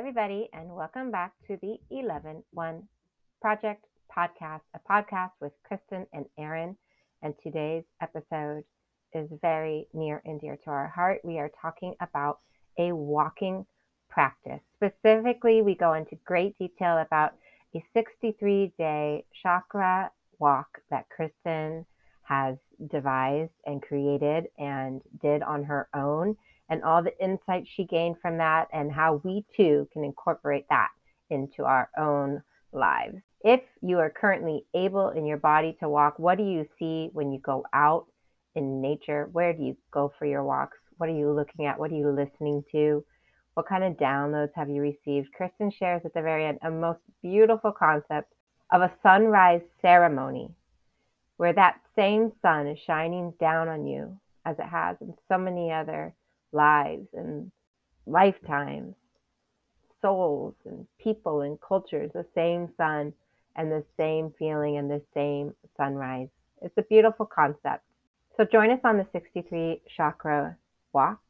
everybody, and welcome back to the 11 1 Project podcast, a podcast with Kristin and Erin. And today's episode is very near and dear to our heart. We are talking about a walking practice. Specifically, we go into great detail about a 63 day chakra walk that Kristin has devised and created and did on her own and all the insights she gained from that, and how we too can incorporate that into our own lives. If you are currently able in your body to walk, what do you see when you go out in nature? Where do you go for your walks? What are you looking at? What are you listening to? What kind of downloads have you received? Kristin shares at the very end a most beautiful concept of a sunrise ceremony where that same sun is shining down on you as it has in so many other lives and lifetimes, mm-hmm. souls and people and cultures, the same sun and the same feeling and the same sunrise. It's a beautiful concept. So join us on the 63 chakra walk.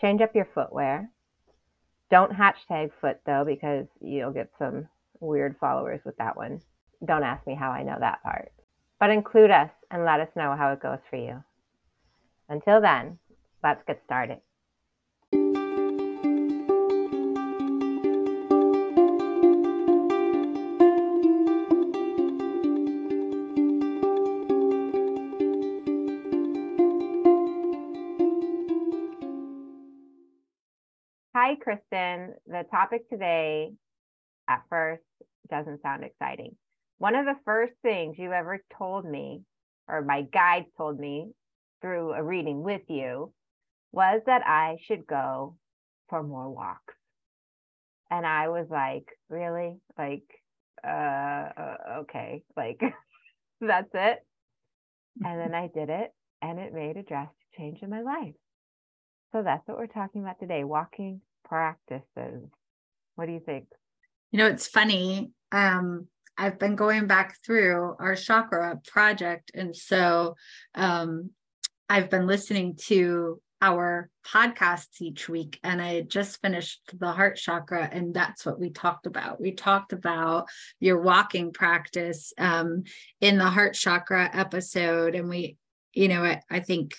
Change up your footwear. Don't hashtag foot though, because you'll get some weird followers with that one. Don't ask me how I know that part. But include us and let us know how it goes for you. Until then, let's get started. Hi, Kristin. The topic today at first doesn't sound exciting. One of the first things you ever told me, or my guide told me through a reading with you, was that I should go for more walks. And I was like, really? Like, uh, uh okay, like, that's it. And then I did it, and it made a drastic change in my life. So that's what we're talking about today walking practices. What do you think? You know, it's funny. Um, I've been going back through our chakra project. And so um, I've been listening to our podcasts each week and I just finished the heart chakra and that's what we talked about. We talked about your walking practice um, in the heart chakra episode and we you know I, I think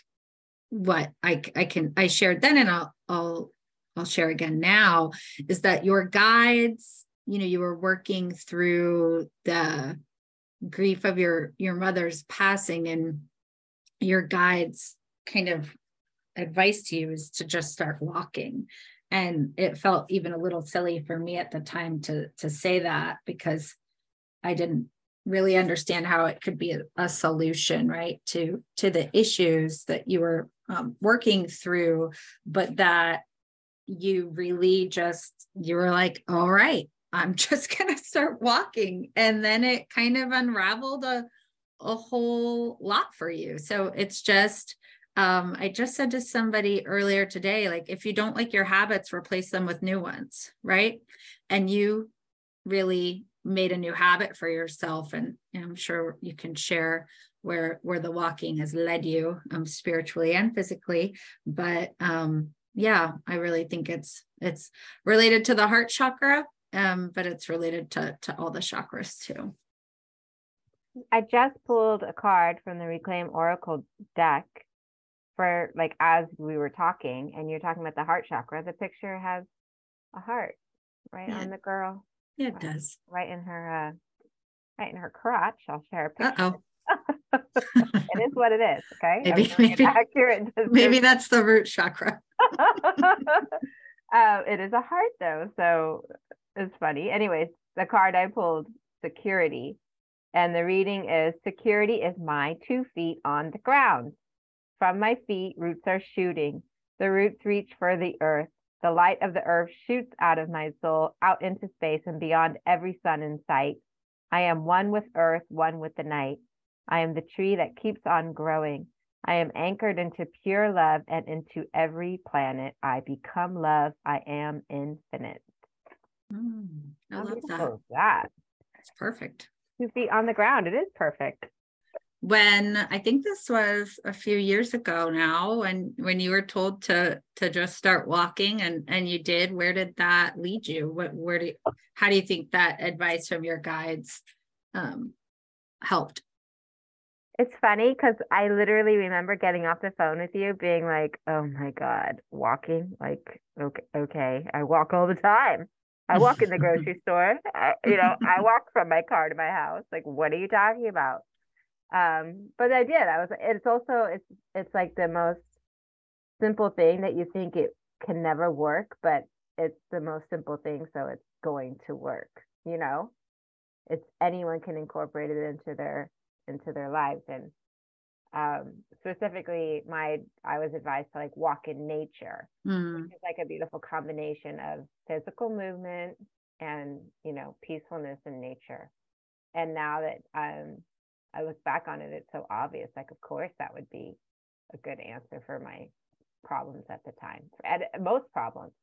what I I can I shared then and I'll I'll I'll share again now is that your guides, you know, you were working through the grief of your your mother's passing and your guides kind of advice to you is to just start walking. And it felt even a little silly for me at the time to to say that because i didn't really understand how it could be a, a solution right to to the issues that you were um, working through but that you really just you were like all right i'm just going to start walking. And then it kind of unraveled a a whole lot for you. So it's just um, i just said to somebody earlier today like if you don't like your habits replace them with new ones right? And you really made a new habit for yourself and, and i'm sure you can share where where the walking has led you um, spiritually and physically. But um, yeah, I really think it's it's related to the heart chakra, um, but it's related to to all the chakras too. I just pulled a card from the Reclaim Oracle deck for like as we were talking, and you're talking about the heart chakra. The picture has a heart right yeah. on the girl. Yeah, it right, does. Right in her uh right in her crotch. I'll share a picture. Uh-oh. it is what it is. Okay. Maybe, maybe, accurate maybe that's the root chakra. uh, it is a heart though. So it's funny. Anyways, the card I pulled, security. And the reading is security is my two feet on the ground. From my feet, roots are shooting. The roots reach for the earth. The light of the earth shoots out of my soul, out into space and beyond every sun in sight. I am one with earth, one with the night. I am the tree that keeps on growing. I am anchored into pure love and into every planet. I become love. I am infinite. Mm, I How love that. that. That's perfect. Two feet on the ground. It is perfect. When I think this was a few years ago now, when when you were told to to just start walking and and you did, where did that lead you? What where do you, how do you think that advice from your guides um, helped? It's funny because I literally remember getting off the phone with you, being like, "Oh my god, walking! Like, okay, okay, I walk all the time." I walk in the grocery store. I, you know, I walk from my car to my house. Like, what are you talking about? Um, but I did. I was. It's also it's it's like the most simple thing that you think it can never work, but it's the most simple thing, so it's going to work. You know, it's anyone can incorporate it into their into their lives and um, specifically my i was advised to like walk in nature mm. which is like a beautiful combination of physical movement and you know peacefulness in nature and now that um, i look back on it it's so obvious like of course that would be a good answer for my problems at the time and most problems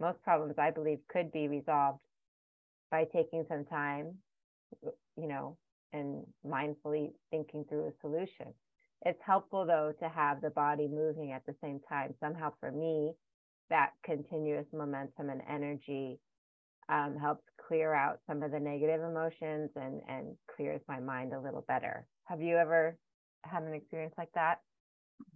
most problems i believe could be resolved by taking some time you know and mindfully thinking through a solution it's helpful though to have the body moving at the same time. Somehow for me, that continuous momentum and energy um, helps clear out some of the negative emotions and and clears my mind a little better. Have you ever had an experience like that?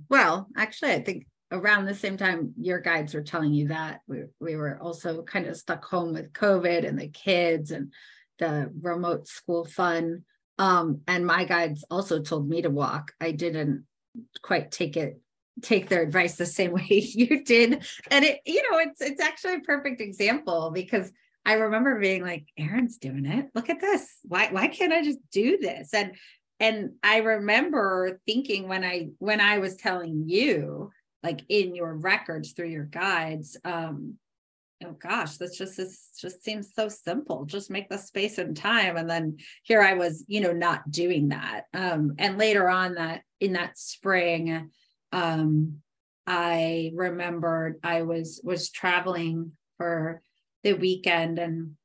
Well, actually, I think around the same time your guides were telling you that we, we were also kind of stuck home with COVID and the kids and the remote school fun. Um, and my guides also told me to walk. I didn't quite take it take their advice the same way you did and it you know it's it's actually a perfect example because i remember being like Erin's doing it look at this why why can't i just do this and and i remember thinking when i when i was telling you like in your records through your guides um oh gosh, this just this just seems so simple. Just make the space and time. And then here I was, you know, not doing that. Um, and later on that in that spring, um, I remembered I was was traveling for the weekend and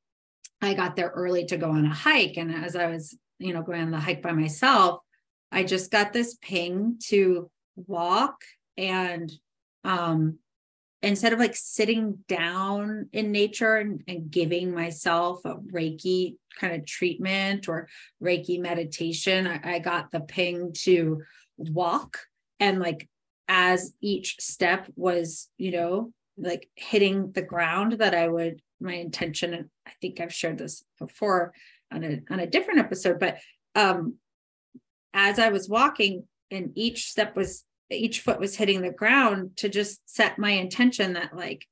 I got there early to go on a hike. And as I was, you know, going on the hike by myself, I just got this ping to walk and um instead of like sitting down in nature and, and, giving myself a Reiki kind of treatment or Reiki meditation, I, I got the ping to walk and like as each step was, you know, like hitting the ground that I would my intention and I think I've shared this before on a on a different episode but um as I was walking and each step was each foot was hitting the ground to just set my intention that like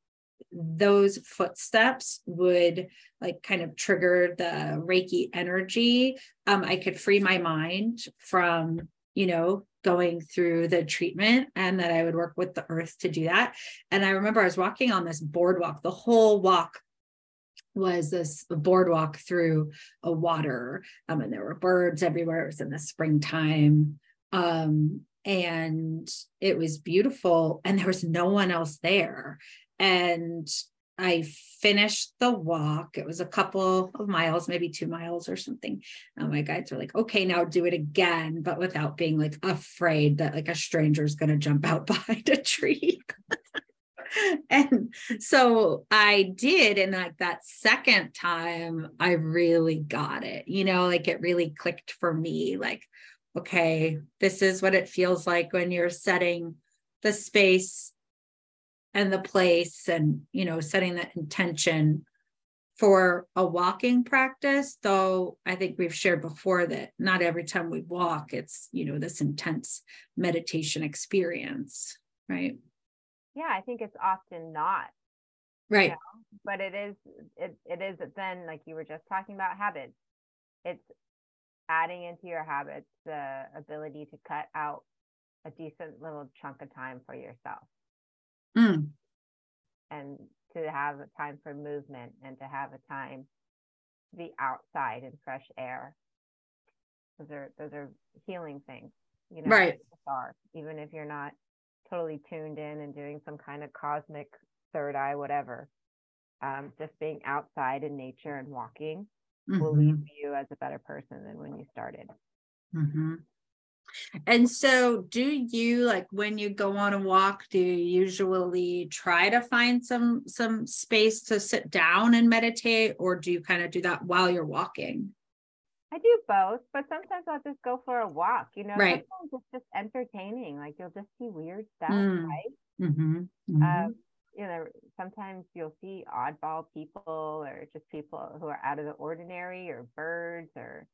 those footsteps would like kind of trigger the reiki energy um i could free my mind from you know going through the treatment and that i would work with the earth to do that. And i remember i was walking on this boardwalk the whole walk was this boardwalk through a water um, and there were birds everywhere it was in the springtime um, and it was beautiful and there was no one else there and I finished the walk. It was a couple of miles, maybe two miles or something. And my guides were like, okay, now do it again, but without being like afraid that like a stranger is going to jump out behind a tree. and so I did. And like that second time, I really got it, you know, like it really clicked for me. Like, okay, this is what it feels like when you're setting the space and the place and, you know, setting that intention for a walking practice though i think we've shared before that not every time we walk it's you know this intense meditation experience right yeah i think it's often not right you know? but it is it, it is then like you were just talking about habits it's adding into your habits the ability to cut out a decent little chunk of time for yourself mm. and to have a time for movement and to have a time to be outside in fresh air those are those are healing things you know right are even if you're not totally tuned in and doing some kind of cosmic third eye whatever um, just being outside in nature and walking mm-hmm. will leave you as a better person than when you started. Mm-hmm. And so, do you like when you go on a walk? Do you usually try to find some some space to sit down and meditate, or do you kind of do that while you're walking? I do both, but sometimes I'll just go for a walk. You know, right. sometimes it's just entertaining. Like you'll just see weird stuff, mm. right? Mm-hmm. Mm-hmm. Um, you know, sometimes you'll see oddball people or just people who are out of the ordinary, or birds, or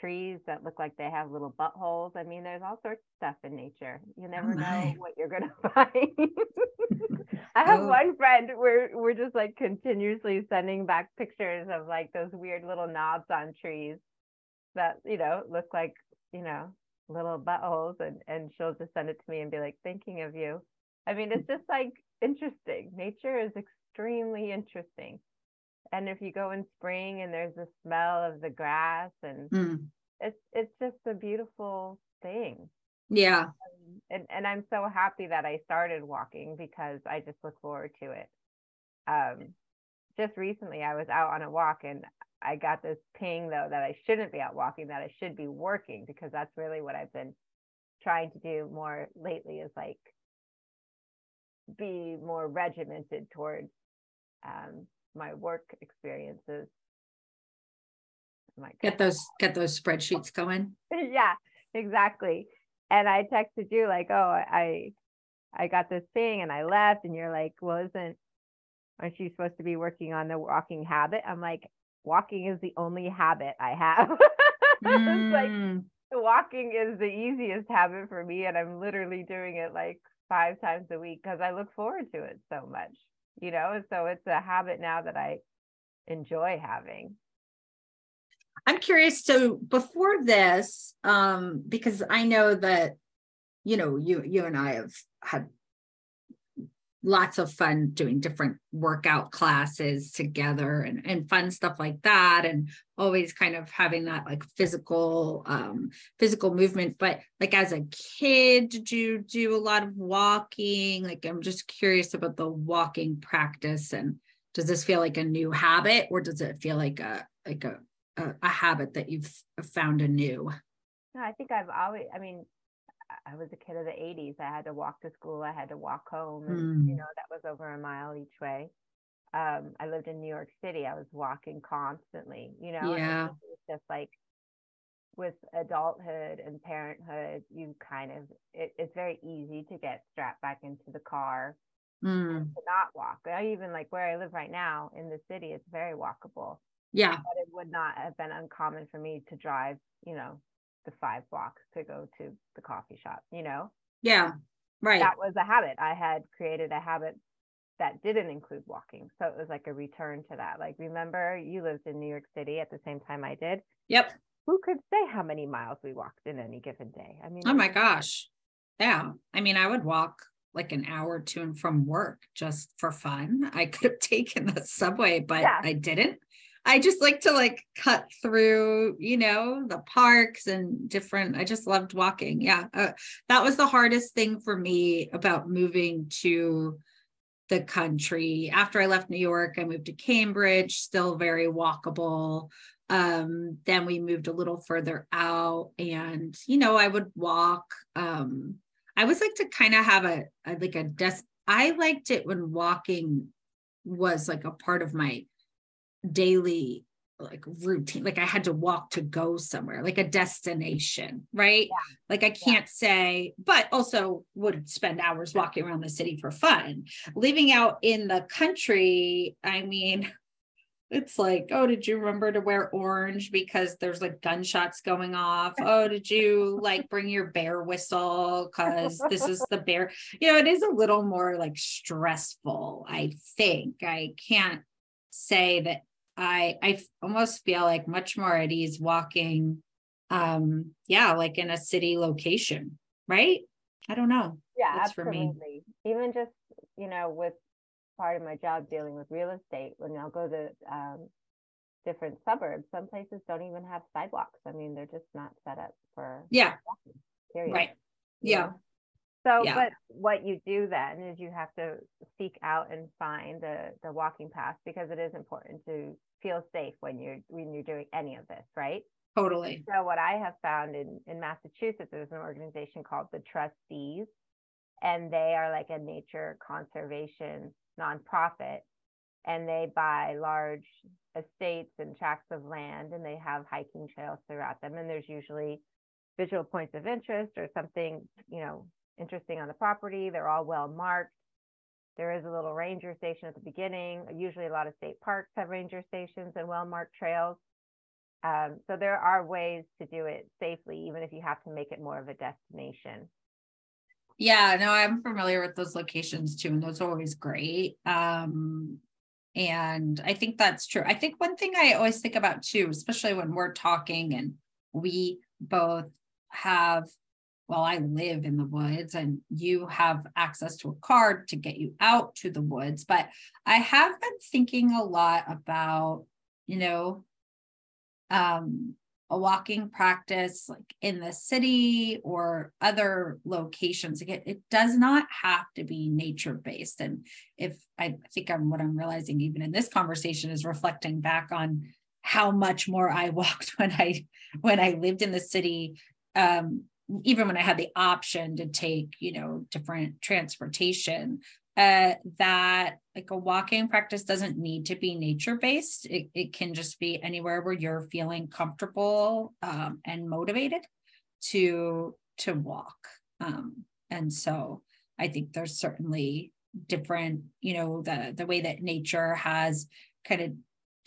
trees that look like they have little buttholes. I mean, there's all sorts of stuff in nature. You oh never oh know what you're gonna find. I have oh. one friend where we're just like continuously sending back pictures of like those weird little knobs on trees that, you know, look like, you know, little buttholes and and she'll just send it to me and be like, thinking of you. I mean, it's just like interesting. Nature is extremely interesting and if you go in spring and there's the smell of the grass and mm. it's it's just a beautiful thing yeah um, and and i'm so happy that i started walking because i just look forward to it um just recently i was out on a walk and i got this ping though that i shouldn't be out walking that i should be working because that's really what i've been trying to do more lately is like be more regimented towards um, my work experiences. My get those get those spreadsheets going. yeah, exactly. And I texted you like, oh, I I got this thing and I left, and you're like, well, isn't aren't you supposed to be working on the walking habit? I'm like, walking is the only habit I have. mm. like walking is the easiest habit for me, and I'm literally doing it like five times a week because I look forward to it so much you know so it's a habit now that i enjoy having i'm curious so before this um because i know that you know you you and i have had lots of fun doing different workout classes together and, and fun stuff like that and always kind of having that like physical um physical movement. But like as a kid did you do a lot of walking? Like i'm just curious about the walking practice and does this feel like a new habit or does it feel like a like a a, a habit that you've found anew? No i think i've always i mean I was a kid of the 80s. I had to walk to school. I had to walk home. And, mm. you know, that was over a mile each way. Um, I lived in New York City. I was walking constantly, you know, yeah. it was just like with adulthood and parenthood, you kind of, it, it's very easy to get strapped back into the car mm. and to not walk. I even like where I live right now in the city, it's very walkable. Yeah. But it would not have been uncommon for me to drive, you know, the five blocks to go to the coffee shop, you know? Yeah. Right. That was a habit. I had created a habit that didn't include walking. So it was like a return to that. Like, remember, you lived in New York City at the same time I did. Yep. Who could say how many miles we walked in any given day? I mean, oh my gosh. Yeah. I mean, I would walk like an hour to and from work just for fun. I could have taken the subway, but yeah. I didn't. I just like to like cut through, you know, the parks and different. I just loved walking. Yeah. Uh, that was the hardest thing for me about moving to the country. After I left New York, I moved to Cambridge, still very walkable. Um, then we moved a little further out and, you know, I would walk. Um, I always like to kind of have a, a like a desk. I liked it when walking was like a part of my daily like routine like i had to walk to go somewhere like a destination right? Yeah. like i can't yeah. say but also would spend hours walking around the city for fun. Living out in the country i mean it's like oh did you remember to wear orange because there's like gunshots going off? Oh did you like bring your bear whistle because this is the bear? You know it is a little more like stressful i think. I can't say that I I almost feel like much more at ease walking um yeah like in a city location right? I don't know. Yeah That's absolutely. Even just you know with part of my job dealing with real estate when I'll go to um, different suburbs some places don't even have sidewalks. I mean they're just not set up for yeah. walking, period. right yeah. know? So, yeah. but what you do then is you have to seek out and find the the walking path because it is important to feel safe when you're when you're doing any of this, right? Totally. So what I have found in in Massachusetts, there's an organization called the Trustees, and they are like a nature conservation nonprofit, and they buy large estates and tracts of land, and they have hiking trails throughout them, and there's usually visual points of interest or something you know interesting on the property. They're all well marked. There is a little ranger station at the beginning. Usually, a lot of state parks have ranger stations and well marked trails. Um, so there are ways to do it safely, even if you have to make it more of a destination. Yeah, no, I'm familiar with those locations too, and those are always great. Um, and I think that's true. I think one thing I always think about too, especially when we're talking and we both have, well, I live in the woods and you have access to a card to get you out to the woods. But I have been thinking a lot about, you know, um, a walking practice like in the city or other locations it, it does not have to be nature based and if i think i'm what i'm realizing even in this conversation is reflecting back on how much more i walked when i when i lived in the city um, even when i had the option to take you know different transportation uh, that like a walking practice doesn't need to be nature based. It, it can just be anywhere where you're feeling comfortable um, and motivated to to walk. Um, and so I think there's certainly different, you know, the the way that nature has kind of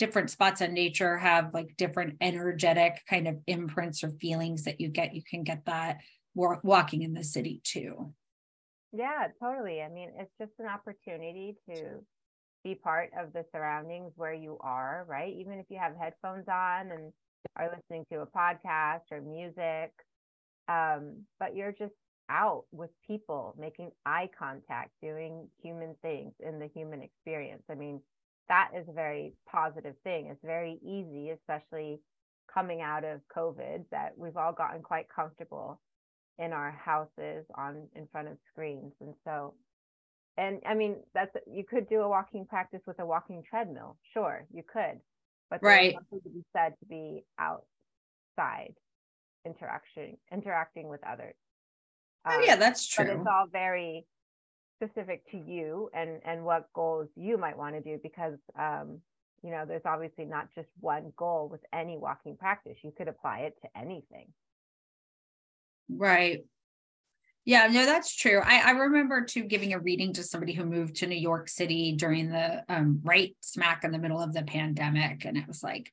different spots in nature have like different energetic kind of imprints or feelings that you get. You can get that walking in the city too. Yeah, totally. I mean, it's just an opportunity to be part of the surroundings where you are, right? Even if you have headphones on and are listening to a podcast or music, um, but you're just out with people, making eye contact, doing human things in the human experience. I mean, that is a very positive thing. It's very easy, especially coming out of COVID, that we've all gotten quite comfortable in our houses on in front of screens. And so and i mean that's you could do a walking practice with a walking treadmill sure you could but right. something to be said to be outside interaction interacting with others. Um, oh yeah um, that's true but it's all very specific to you and and what goals you might want to do because um you know there's obviously not just one goal with any walking practice you could apply it to anything Right. Yeah, no, that's true. I, I remember too giving a reading to somebody who moved to New York City during the um, right smack in the middle of the pandemic. And it was like,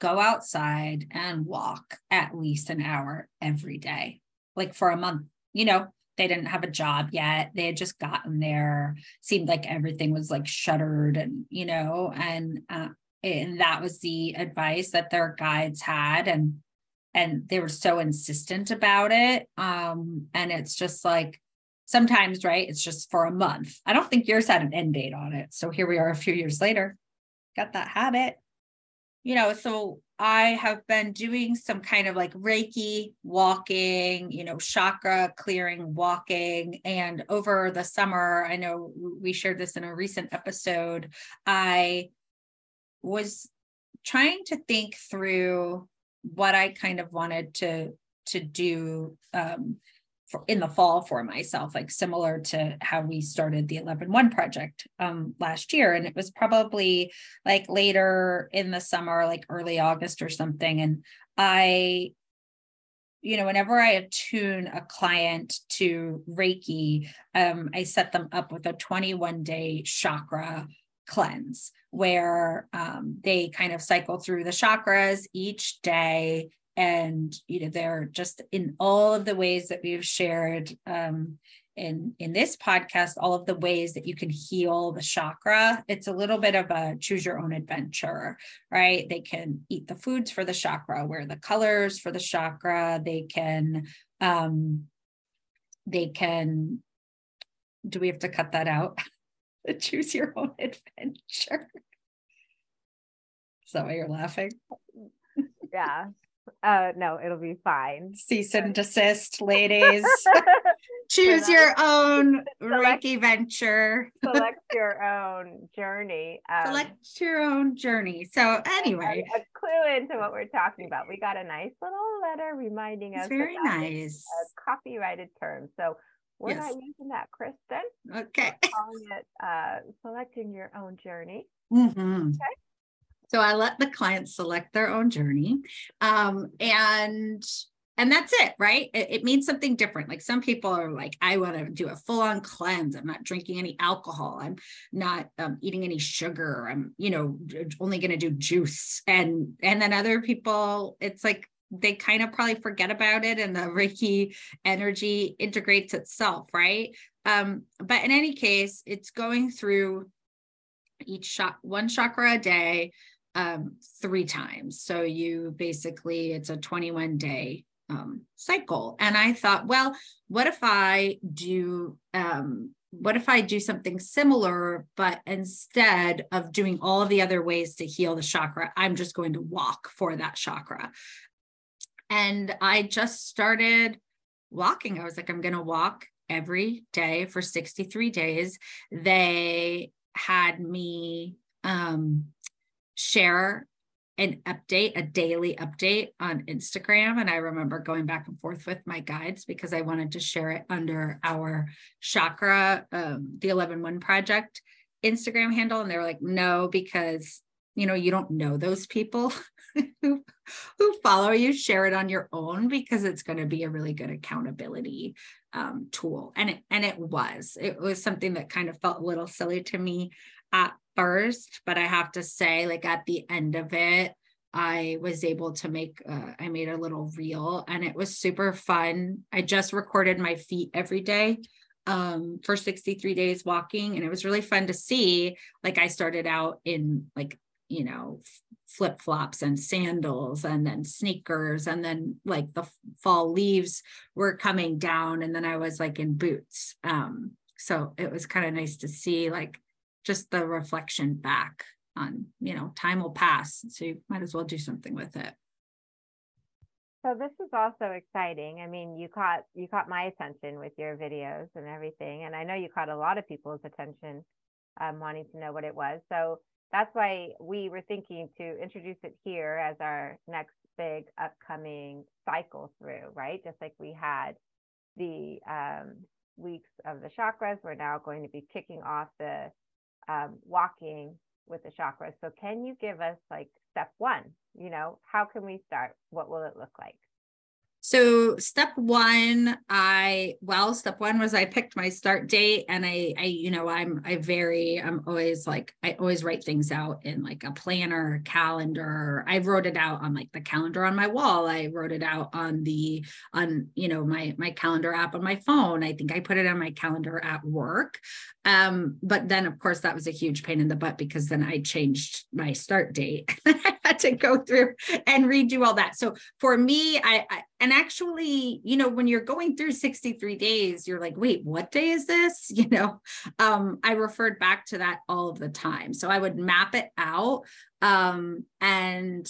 go outside and walk at least an hour every day, like for a month. You know, they didn't have a job yet. They had just gotten there. Seemed like everything was like shuttered and, you know, and, uh, and that was the advice that their guides had. And and they were so insistent about it um and it's just like sometimes right it's just for a month i don't think yours had an end date on it so here we are a few years later got that habit you know so i have been doing some kind of like reiki walking you know chakra clearing walking and over the summer i know we shared this in a recent episode i was trying to think through what I kind of wanted to to do um, for, in the fall for myself, like similar to how we started the 11-1 project um, last year. And it was probably like later in the summer, like early August or something. And I, you know, whenever I attune a client to Reiki, um, I set them up with a 21 day chakra cleanse where um, they kind of cycle through the chakras each day and you know they're just in all of the ways that we've shared um, in in this podcast all of the ways that you can heal the chakra it's a little bit of a choose your own adventure right they can eat the foods for the chakra wear the colors for the chakra they can um they can do we have to cut that out choose your own adventure. Is that why you're laughing? Yeah. Uh no, it'll be fine. Cease and desist, ladies. choose your own Reiki venture. select your own journey. Um, select your own journey. So anyway, a, a, clue into what we're talking about. We got a nice little letter reminding it's us. Very nice. A copyrighted term. So we're yes. not using that, Kristin. Okay. We're calling it uh, selecting your own journey. Mm-hmm. Okay. So I let the clients select their own journey. Um, and and that's it right? It, it, means something different. Like some people are like i want to do a full-on cleanse. I'm not drinking any alcohol. I'm not um, eating any sugar. I'm you know only going to do juice. And and then other people it's like they kind of probably forget about it and the reiki energy integrates itself right? Um but in any case it's going through each shot one chakra a day um, three times. So you basically, it's a 21 day um, cycle. And I thought, well, what if I do, um, what if I do something similar, but instead of doing all of the other ways to heal the chakra, I'm just going to walk for that chakra. And I just started walking. I was like, I'm going to walk every day for 63 days. They had me um, share an update, a daily update on Instagram. And I remember going back and forth with my guides because I wanted to share it under our chakra, um, the 11 1 project Instagram handle. And they were like, no, because you know, you don't know those people who, who follow you, share it on your own because it's going to be a really good accountability um, tool. And it, and it was, it was something that kind of felt a little silly to me at first, but I have to say, like at the end of it, I was able to make, uh, I made a little reel and it was super fun. I just recorded my feet every day um, for 63 days walking, and it was really fun to see. Like, I started out in like, you know, flip flops and sandals and then sneakers, and then like the fall leaves were coming down, and then I was like in boots. Um, so it was kind of nice to see like just the reflection back on, you know, time will pass. So you might as well do something with it. So this is also exciting. I mean, you caught you caught my attention with your videos and everything, and I know you caught a lot of people's attention, um, wanting to know what it was. So that's why we were thinking to introduce it here as our next big upcoming cycle through, right? Just like we had the um, weeks of the chakras, we're now going to be kicking off the um, walking with the chakras. So can you give us like step one? You know, how can we start? What will it look like? So step one, I well, step one was I picked my start date and I I, you know, I'm I very, I'm always like, I always write things out in like a planner, calendar. I wrote it out on like the calendar on my wall. I wrote it out on the on, you know, my my calendar app on my phone. I think I put it on my calendar at work. Um, but then of course that was a huge pain in the butt because then I changed my start date. Had to go through and redo all that. So for me, I, I and actually you know when you're going through 63 days you're like wait what day is this? You know? Um i referred back to that all of the time. So i would map it out um and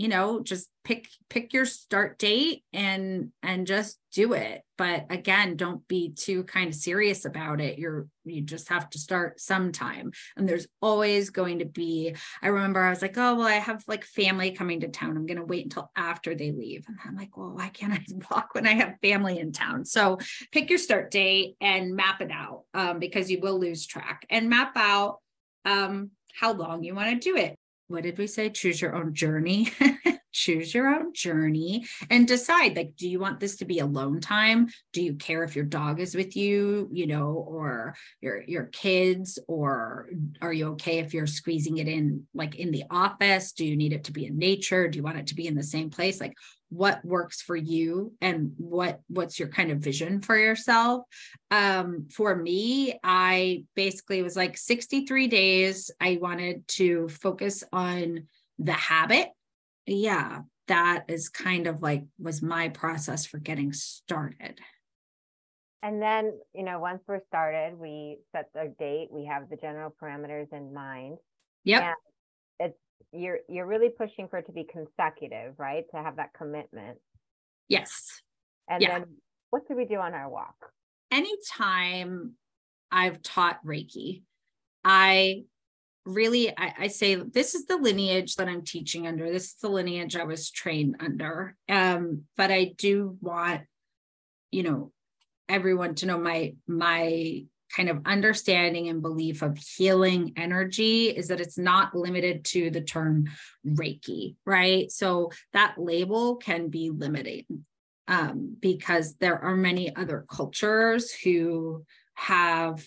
you know just pick pick your start date and and just do it. But again don't be too kind of serious about it. You're you just have to start sometime. And there's always going to be i remember i was like oh well i have like family coming to town. I'm going to wait until after they leave. And i'm like well why can't i walk when i have family in town? So pick your start date and map it out um, because you will lose track. And map out um, how long you want to do it what did we say? Choose your own journey. choose your own journey and decide like do you want this to be alone time? Do you care if your dog is with you you know or your your kids or are you okay if you're squeezing it in like in the office? Do you need it to be in nature? Do you want it to be in the same place? Like what works for you and what what's your kind of vision for yourself? Um for me i basically was like 63 days i wanted to focus on the habit yeah that is kind of like was my process for getting started and then you know once we're started we set the date we have the general parameters in mind yep you're you're really pushing for it to be consecutive, right? To have that commitment. Yes. And yeah. then what do we do on our walk? anytime I've taught Reiki, I really I, I, say this is the lineage that i'm teaching under. This is the lineage i was trained under. Um but i do want you know everyone to know my my kind of understanding and belief of healing energy is that it's not limited to the term reiki right? So that label can be limiting um, because there are many other cultures who have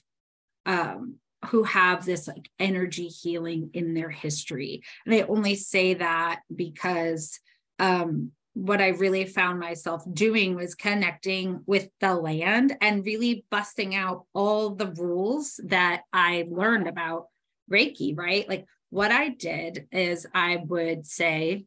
um, who have this like energy healing in their history. And I only say that because um, what I really found myself doing was connecting with the land and really busting out all the rules that I learned about Reiki, right? Like what I did is I would say,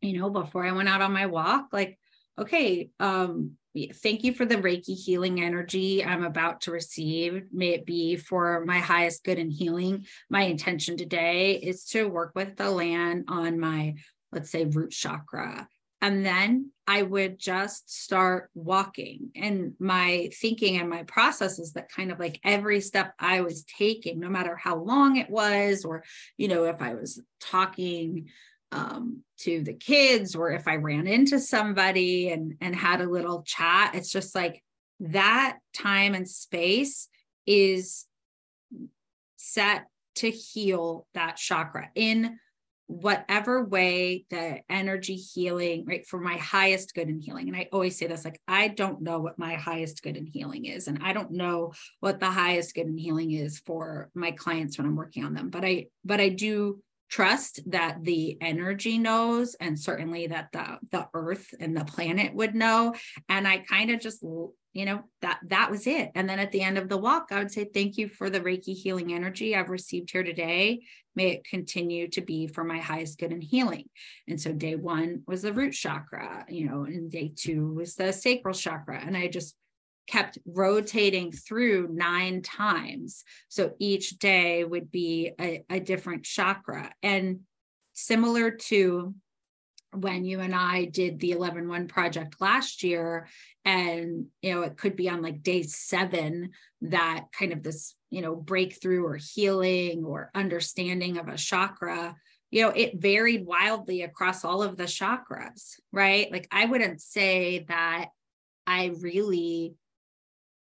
you know, before I went out on my walk, like, okay, um, thank you for the Reiki healing energy I'm about to receive. May it be for my highest good and healing. My intention today is to work with the land on my, let's say, root chakra. And then I would just start walking. And my thinking and my processes that kind of like every step I was taking, no matter how long it was, or, you know, if I was talking um, to the kids or if I ran into somebody and and had a little chat. It's just like that time and space is set to heal that chakra in whatever way the energy healing right for my highest good and healing and i always say this like i don't know what my highest good and healing is and i don't know what the highest good and healing is for my clients when i'm working on them but i but i do trust that the energy knows and certainly that the the earth and the planet would know. And i kind of just you know that that was it. And then at the end of the walk i would say thank you for the reiki healing energy i've received here today. May it continue to be for my highest good and healing. And so day one was the root chakra you know and day two was the sacral chakra. And i just kept rotating through nine times. So each day would be a, a different chakra. And similar to when you and I did the 11 1 project last year, and you know, it could be on like day seven that kind of this, you know, breakthrough or healing or understanding of a chakra, you know, it varied wildly across all of the chakras, right? Like, I wouldn't say that I really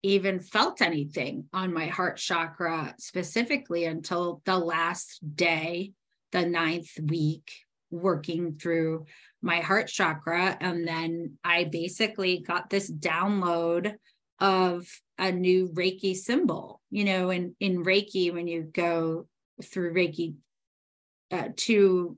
even felt anything on my heart chakra specifically until the last day, the ninth week, working through my heart chakra. And then I basically got this download of a new Reiki symbol. You know, in, in Reiki, when you go through Reiki uh, to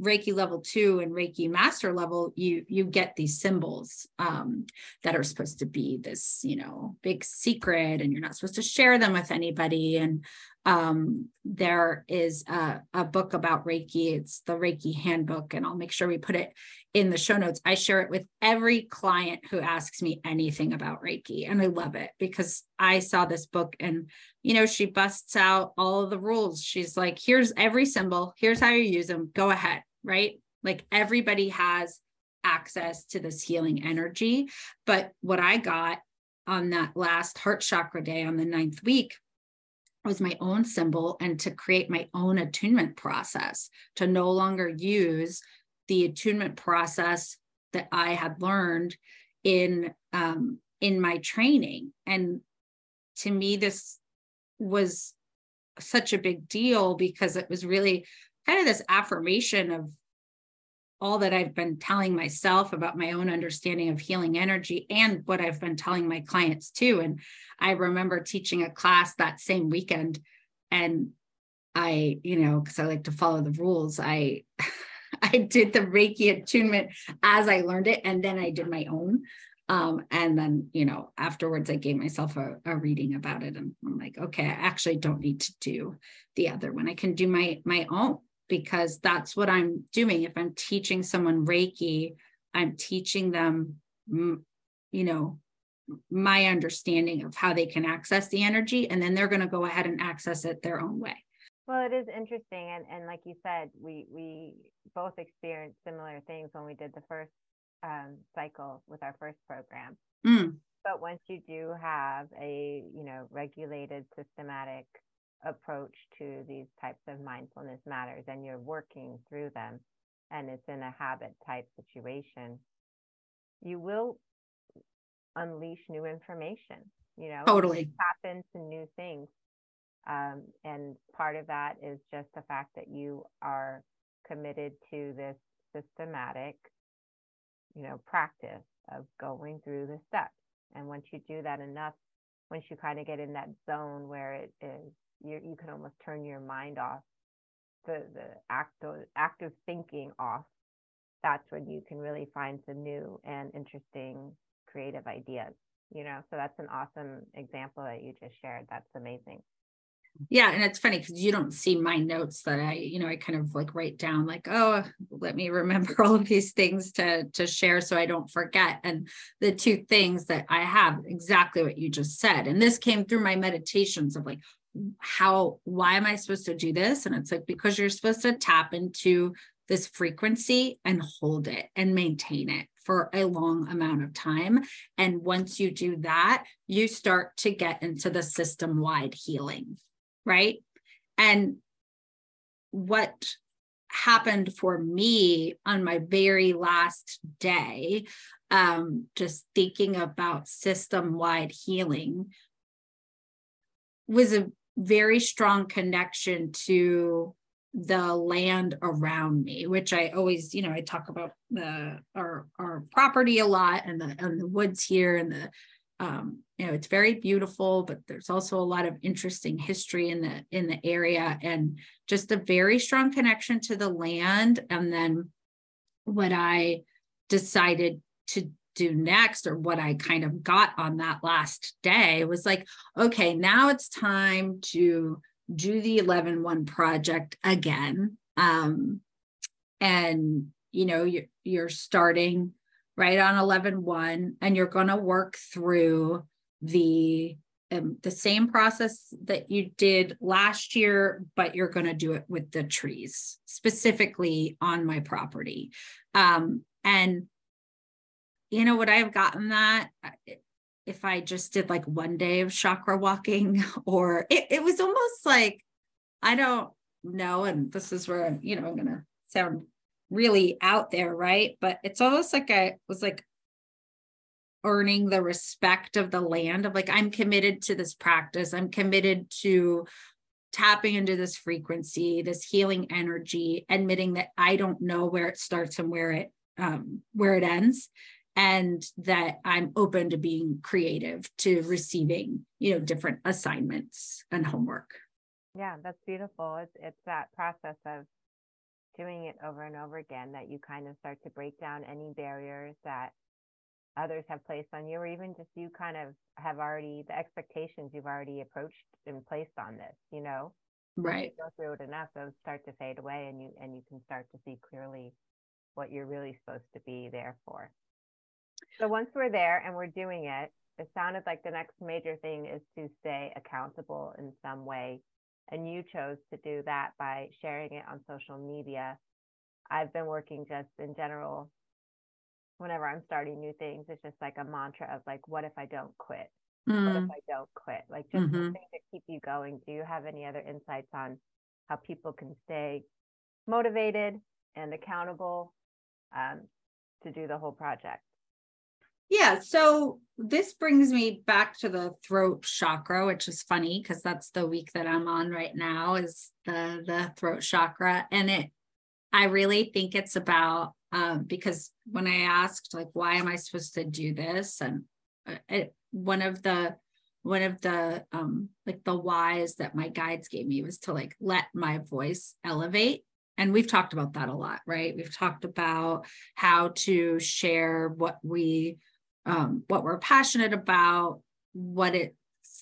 Reiki level two and Reiki master level, you you get these symbols um, that are supposed to be this, you know, big secret, and you're not supposed to share them with anybody. And um, there is a, a book about Reiki. It's the Reiki handbook, and I'll make sure we put it in the show notes. I share it with every client who asks me anything about Reiki, and I love it because I saw this book and you know, she busts out all the rules. She's like, here's every symbol, here's how you use them, go ahead, right? Like everybody has access to this healing energy. But what I got on that last heart chakra day on the ninth week was my own symbol and to create my own attunement process, to no longer use the attunement process that I had learned in um, in my training. And to me, this was such a big deal because it was really kind of this affirmation of all that I've been telling myself about my own understanding of healing energy and what I've been telling my clients too. And I remember teaching a class that same weekend and I, you know, because I like to follow the rules, I I did the Reiki attunement as I learned it, and then I did my own. Um, and then, you know, afterwards, I gave myself a, a reading about it, and I'm like, okay, I actually don't need to do the other one. I can do my my own because that's what I'm doing. If I'm teaching someone Reiki, I'm teaching them, you know, my understanding of how they can access the energy, and then they're going to go ahead and access it their own way. Well, it is interesting, and and like you said, we we both experienced similar things when we did the first um, cycle with our first program. Mm. but once you do have a you know regulated systematic approach to these types of mindfulness matters and you're working through them and it's in a habit type situation you will unleash new information you know totally. tap into new things. Um, and part of that is just the fact that you are committed to this systematic you know practice of going through the steps. And once you do that enough once you kind of get in that zone where it is you you can almost turn your mind off the the active active thinking off. That's when you can really find some new and interesting creative ideas you know? So that's an awesome example that you just shared. That's amazing. Yeah and it's funny because you don't see my notes that i you know i kind of like write down like oh let me remember all of these things to to share so i don't forget. And the two things that i have exactly what you just said. And this came through my meditations of like how why am i supposed to do this and it's like because you're supposed to tap into this frequency and hold it and maintain it for a long amount of time. And once you do that, you start to get into the system wide healing right? And what happened for me on my very last day, um, just thinking about system wide healing, was a very strong connection to the land around me which i always you know i talk about the our our property a lot and the and the woods here and the um, you know it's very beautiful but there's also a lot of interesting history in the in the area and just a very strong connection to the land. And then what i decided to do next or what i kind of got on that last day was like okay now it's time to do the 11-1 project again. Um, and you know you're, you're starting right on 11.1 and you're going to work through the um, the same process that you did last year but you're going to do it with the trees specifically on my property. Um, and you know what i've gotten that if i just did like one day of chakra walking or it, it was almost like i don't know and this is where you know i'm going to sound really out there, right? But it's almost like I was like earning the respect of the land of like, I'm committed to this practice. I'm committed to tapping into this frequency, this healing energy, admitting that I don't know where it starts and where it um, where it ends and that i'm open to being creative to receiving you know different assignments and homework. Yeah that's beautiful. It's it's that process of doing it over and over again that you kind of start to break down any barriers that others have placed on you or even just you kind of have already the expectations you've already approached and placed on this you know? Right. go through it enough those start to fade away and you and you can start to see clearly what you're really supposed to be there for so once we're there and we're doing it it sounded like the next major thing is to stay accountable in some way and you chose to do that by sharing it on social media. I've been working just in general. Whenever I'm starting new things, it's just like a mantra of like, what if I don't quit? Mm. What if mm. I don't quit? Like just mm-hmm. something to keep you going. Do you have any other insights on how people can stay motivated and accountable um, to do the whole project? Yeah. So this brings me back to the throat chakra, which is funny because that's the week that I'm on right now is the the throat chakra. And it I really think it's about um, because when I asked like why am I supposed to do this? And uh, it, one of the one of the um like the whys that my guides gave me was to like let my voice elevate and we've talked about that a lot right we've talked about how to share what we um, what we're passionate about, what it's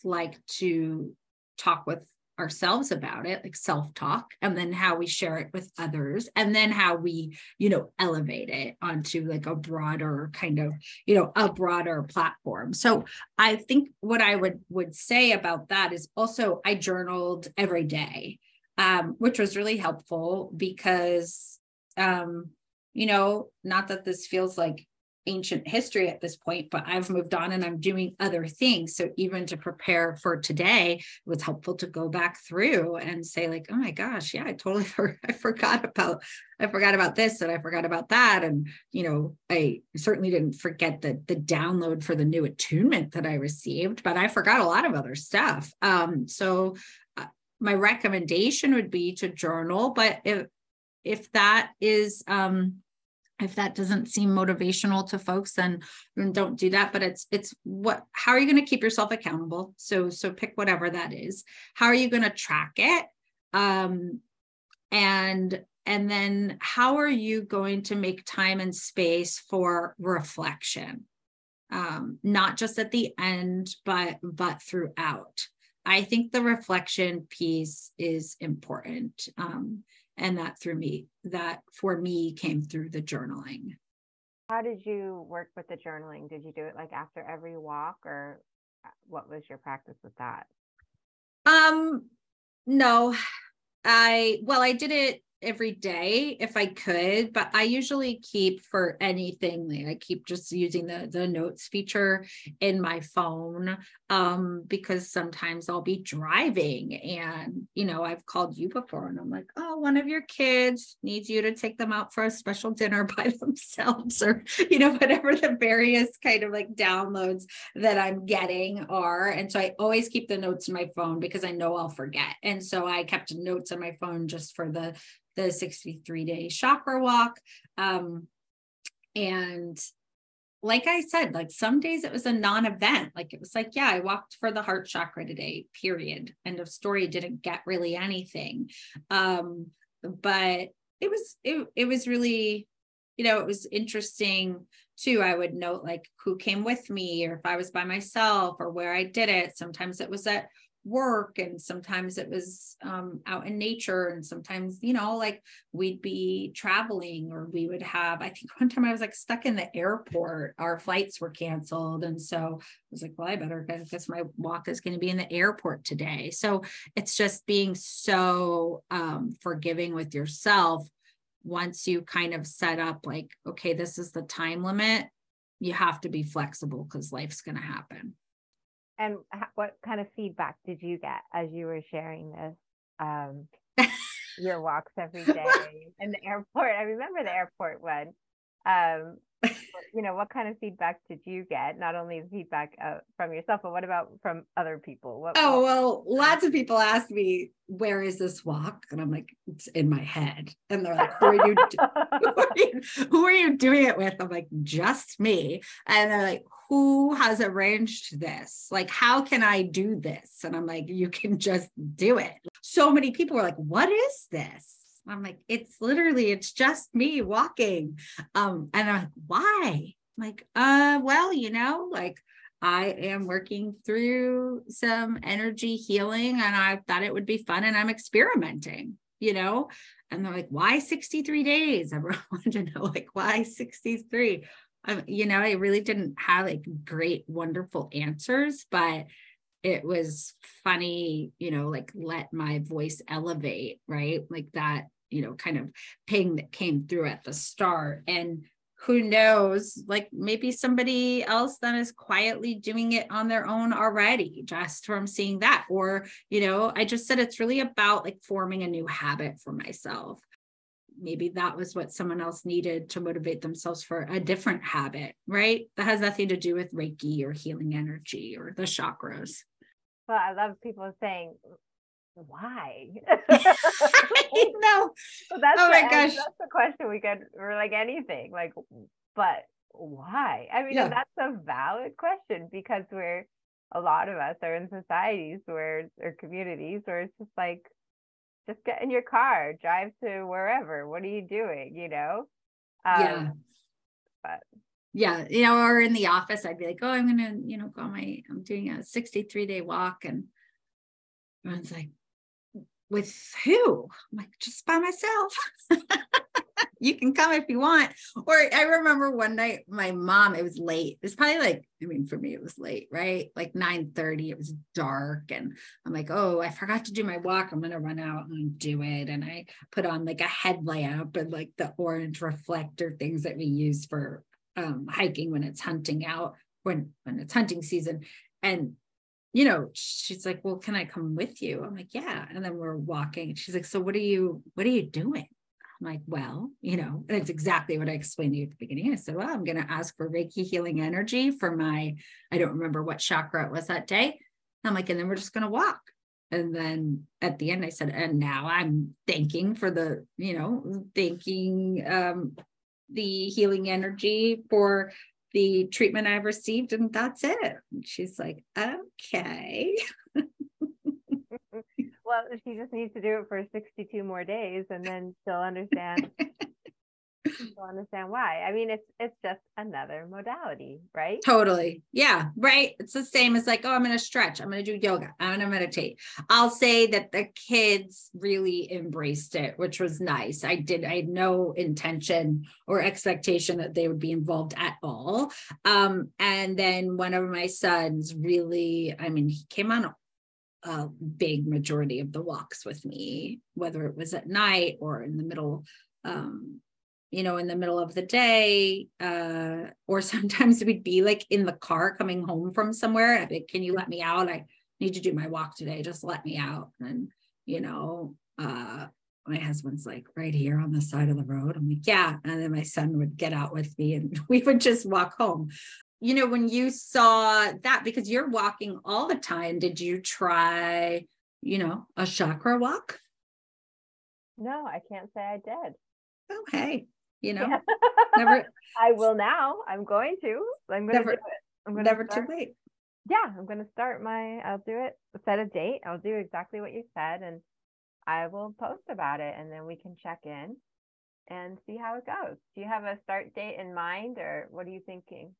like to talk with ourselves about it, like self talk, and then how we share it with others, and then how we, you know, elevate it onto like a broader kind of, you know, a broader platform. So I think what I would would say about that is also I journaled every day, um, which was really helpful because, um, you know, not that this feels like ancient history at this point, but I've moved on and I'm doing other things. So even to prepare for today, it was helpful to go back through and say, like, oh my gosh, yeah, I totally for, I forgot about I forgot about this and I forgot about that. And you know, I certainly didn't forget the the download for the new attunement that I received, but I forgot a lot of other stuff. Um, so uh, my recommendation would be to journal, but if if that is um if that doesn't seem motivational to folks then, don't do that. But it's it's what how are you going to keep yourself accountable? So so pick whatever that is. How are you going to track it? Um and and then how are you going to make time and space for reflection? Um not just at the end but but throughout. I think the reflection piece is important. Um and that through me that for me came through the journaling. How did you work with the journaling? Did you do it like after every walk or uh, what was your practice with that? Um no. I well i did it every day if I could, but I usually keep for anything. I keep just using the the notes feature in my phone um, because sometimes I'll be driving and you know I've called you before and I'm like, oh, one of your kids needs you to take them out for a special dinner by themselves, or you know whatever the various kind of like downloads that I'm getting are. And so I always keep the notes in my phone because I know I'll forget. And so I kept notes on my phone just for the the 63 day chakra walk. Um, and like I said, like some days it was a non event. Like it was like, yeah, I walked for the heart chakra today, period. End of story. Didn't get really anything. Um, but it was, it, it was really, you know, it was interesting too. I would note like who came with me or if I was by myself or where I did it. Sometimes it was at work and sometimes it was um, out in nature and sometimes you know like we'd be traveling or we would have i think one time i was like stuck in the airport our flights were canceled and so i was like well i better guess my walk is going to be in the airport today. So it's just being so um, forgiving with yourself once you kind of set up like okay this is the time limit you have to be flexible because life's going to happen and what kind of feedback did you get as you were sharing this? Um, your walks every day in the airport. I remember the airport one. Um, you know, what kind of feedback did you get? Not only the feedback uh, from yourself, but what about from other people? What, oh, well, lots of people ask me, where is this walk? And I'm like, it's in my head. And they're like, who are you, who are you, who are you doing it with? I'm like, just me. And they're like, who has arranged this? Like, how can I do this? And I'm like, you can just do it. So many people were like, what is this? I'm like, it's literally, it's just me walking. Um, and I'm like, why? I'm like, uh, well, you know, like I am working through some energy healing and I thought it would be fun and I'm experimenting, you know? And they're like, why 63 days? Everyone wanted to know, like, why 63? Um, you know, I really didn't have like great, wonderful answers, but it was funny, you know, like let my voice elevate, right? Like that, you know, kind of ping that came through at the start. And who knows, like maybe somebody else that is quietly doing it on their own already, just from seeing that. Or, you know, I just said it's really about like forming a new habit for myself. Maybe that was what someone else needed to motivate themselves for a different habit, right? That has nothing to do with Reiki or healing energy or the chakras. Well, I love people saying, why? I know. So that's oh my the, gosh. That's the question we get for like anything. Like, but why? I mean, yeah. that's a valid question because we're a lot of us are in societies where or communities where it's just like, just get in your car, drive to wherever. What are you doing? You know? Um, yeah. But yeah, you know, or in the office, I'd be like, oh, I'm gonna, you know, go on my, I'm doing a 63 day walk, and everyone's like, with who? I'm like, just by myself. you can come if you want. Or I remember one night my mom, it was late. It was probably like, I mean, for me, it was late, right? Like 9 30, it was dark. And I'm like, oh, I forgot to do my walk. I'm gonna run out and do it. And I put on like a headlamp and like the orange reflector things that we use for um, hiking when it's hunting out when when it's hunting season and you know she's like well can i come with you i'm like yeah and then we're walking she's like so what are you what are you doing i'm like well you know that's exactly what i explained to you at the beginning i said well i'm going to ask for reiki healing energy for my i don't remember what chakra it was that day i'm like and then we're just going to walk and then at the end i said and now i'm thanking for the you know thanking um the healing energy for the treatment I've received, and that's it. And she's like, okay. well, she just needs to do it for 62 more days, and then she'll understand she'll understand why. I mean, it's it's just another modality, right? Totally. Yeah, right. It's the same as like, oh, I'm going to stretch. I'm going to do yoga. I'm going to meditate. I'll say that the kids really embraced it, which was nice. I did. I had no intention or expectation that they would be involved at all. Um, and then one of my sons really, I mean, he came on a big majority of the walks with me, whether it was at night or in the middle um, you know, in the middle of the day, uh, or sometimes we'd be like in the car coming home from somewhere. I'd be, can you let me out? I need to do my walk today. Just let me out. And, you know, uh, my husband's like right here on the side of the road. I'm like, yeah. And then my son would get out with me and we would just walk home. You know, when you saw that, because you're walking all the time, did you try, you know, a chakra walk? No, I can't say I did. Oh, okay you know never i will now. I'm going to. I'm going never, to do it. I'm going never start, too late. Yeah i'm going to start my i'll do it set a date. I'll do exactly what you said and i will post about it and then we can check in and see how it goes. Do you have a start date in mind or what are you thinking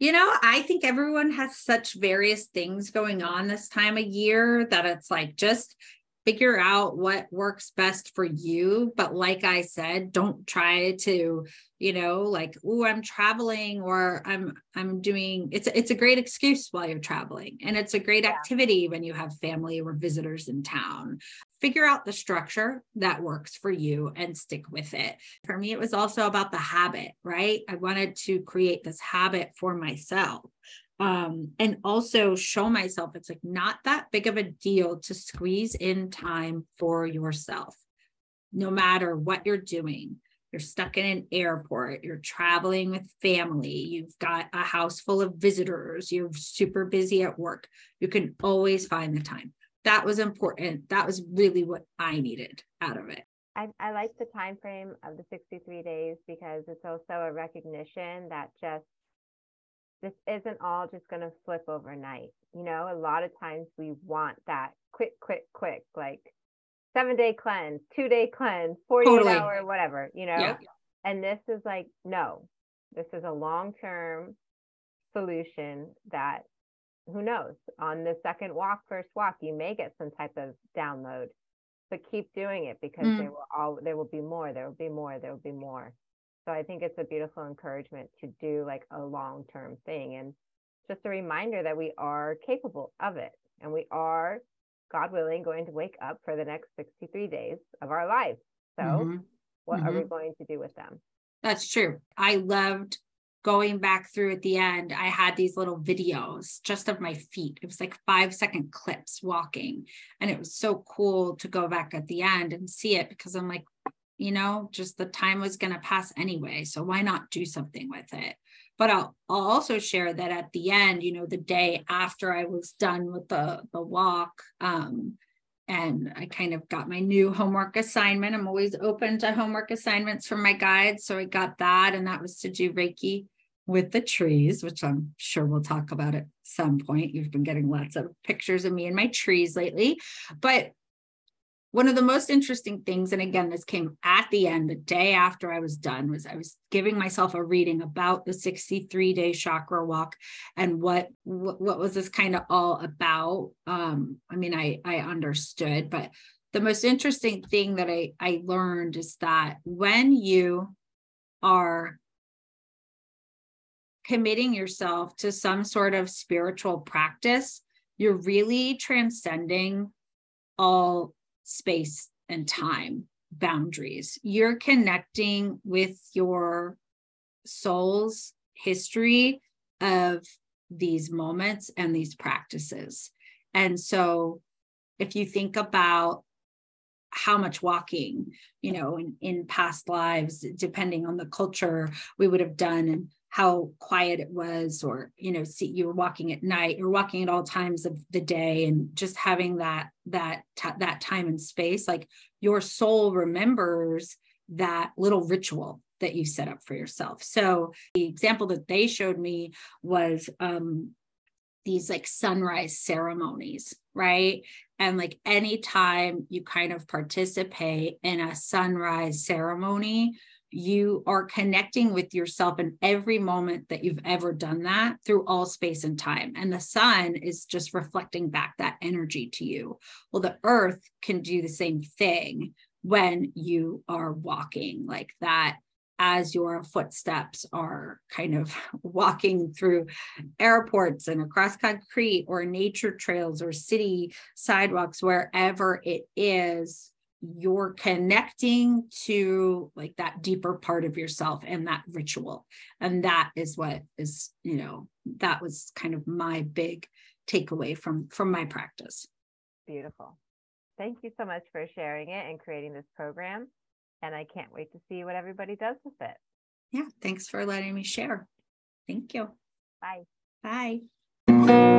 you know, I think everyone has such various things going on this time of year that it's like just figure out what works best for you. But like i said don't try to you know like oh i'm traveling or i'm i'm doing it's it's a great excuse while you're traveling. And it's a great yeah. activity when you have family or visitors in town. Figure out the structure that works for you and stick with it. For me it was also about the habit right? I wanted to create this habit for myself um, and also show myself it's like not that big of a deal to squeeze in time for yourself. No matter what you're doing you're stuck in an airport you're traveling with family you've got a house full of visitors you're super busy at work you can always find the time. That was important. That was really what i needed out of it. I, I like the time frame of the 63 days because it's also a recognition that just this isn't all just going to flip overnight. You know, a lot of times we want that quick, quick, quick, like seven day cleanse, two day cleanse, 48 totally. hour, whatever, you know? Yeah. And this is like, no, this is a long term solution that who knows on the second walk, first walk, you may get some type of download, but keep doing it because mm. there will all, there will be more, there will be more, there will be more. So I think it's a beautiful encouragement to do like a long term thing and just a reminder that we are capable of it and we are, God willing, going to wake up for the next 63 days of our lives. So, mm-hmm. what mm-hmm. are we mm-hmm. going to do with them? That's true. I loved going back through at the end. I had these little videos just of my feet. It was like five second clips walking. And it was so cool to go back at the end and see it because I'm like, you know, just the time was going to pass anyway. So why not do something with it? But I'll, I'll also share that at the end, you know, the day after I was done with the, the walk, um, and I kind of got my new homework assignment. I'm always open to homework assignments from my guides. So I got that, and that was to do Reiki with the trees, which I'm sure we'll talk about at some point. You've been getting lots of pictures of me and my trees lately. But one of the most interesting things and again this came at the end the day after i was done was i was giving myself a reading about the 63 day chakra walk and what what, was this kind of all about. Um i mean i i understood but the most interesting thing that i i learned is that when you are committing yourself to some sort of spiritual practice you're really transcending all space and time boundaries. You're connecting with your soul's history of these moments and these practices. And so if you think about how much walking, you know, in, in past lives, depending on the culture we would have done how quiet it was, or, you know, see you were walking at night, you're walking at all times of the day and just having that, that, that time and space, like your soul remembers that little ritual that you set up for yourself. So the example that they showed me was um, these like sunrise ceremonies, right? And like anytime you kind of participate in a sunrise ceremony, you are connecting with yourself in every moment that you've ever done that through all space and time. And the sun is just reflecting back that energy to you. Well, the earth can do the same thing when you are walking like that as your footsteps are kind of walking through airports and across concrete or nature trails or city sidewalks, wherever it is, you're connecting to like that deeper part of yourself and that ritual. And that is what is, you know, that was kind of my big takeaway from from my practice. Beautiful. Thank you so much for sharing it and creating this program and I can't wait to see what everybody does with it. Yeah, thanks for letting me share. Thank you. Bye. Bye.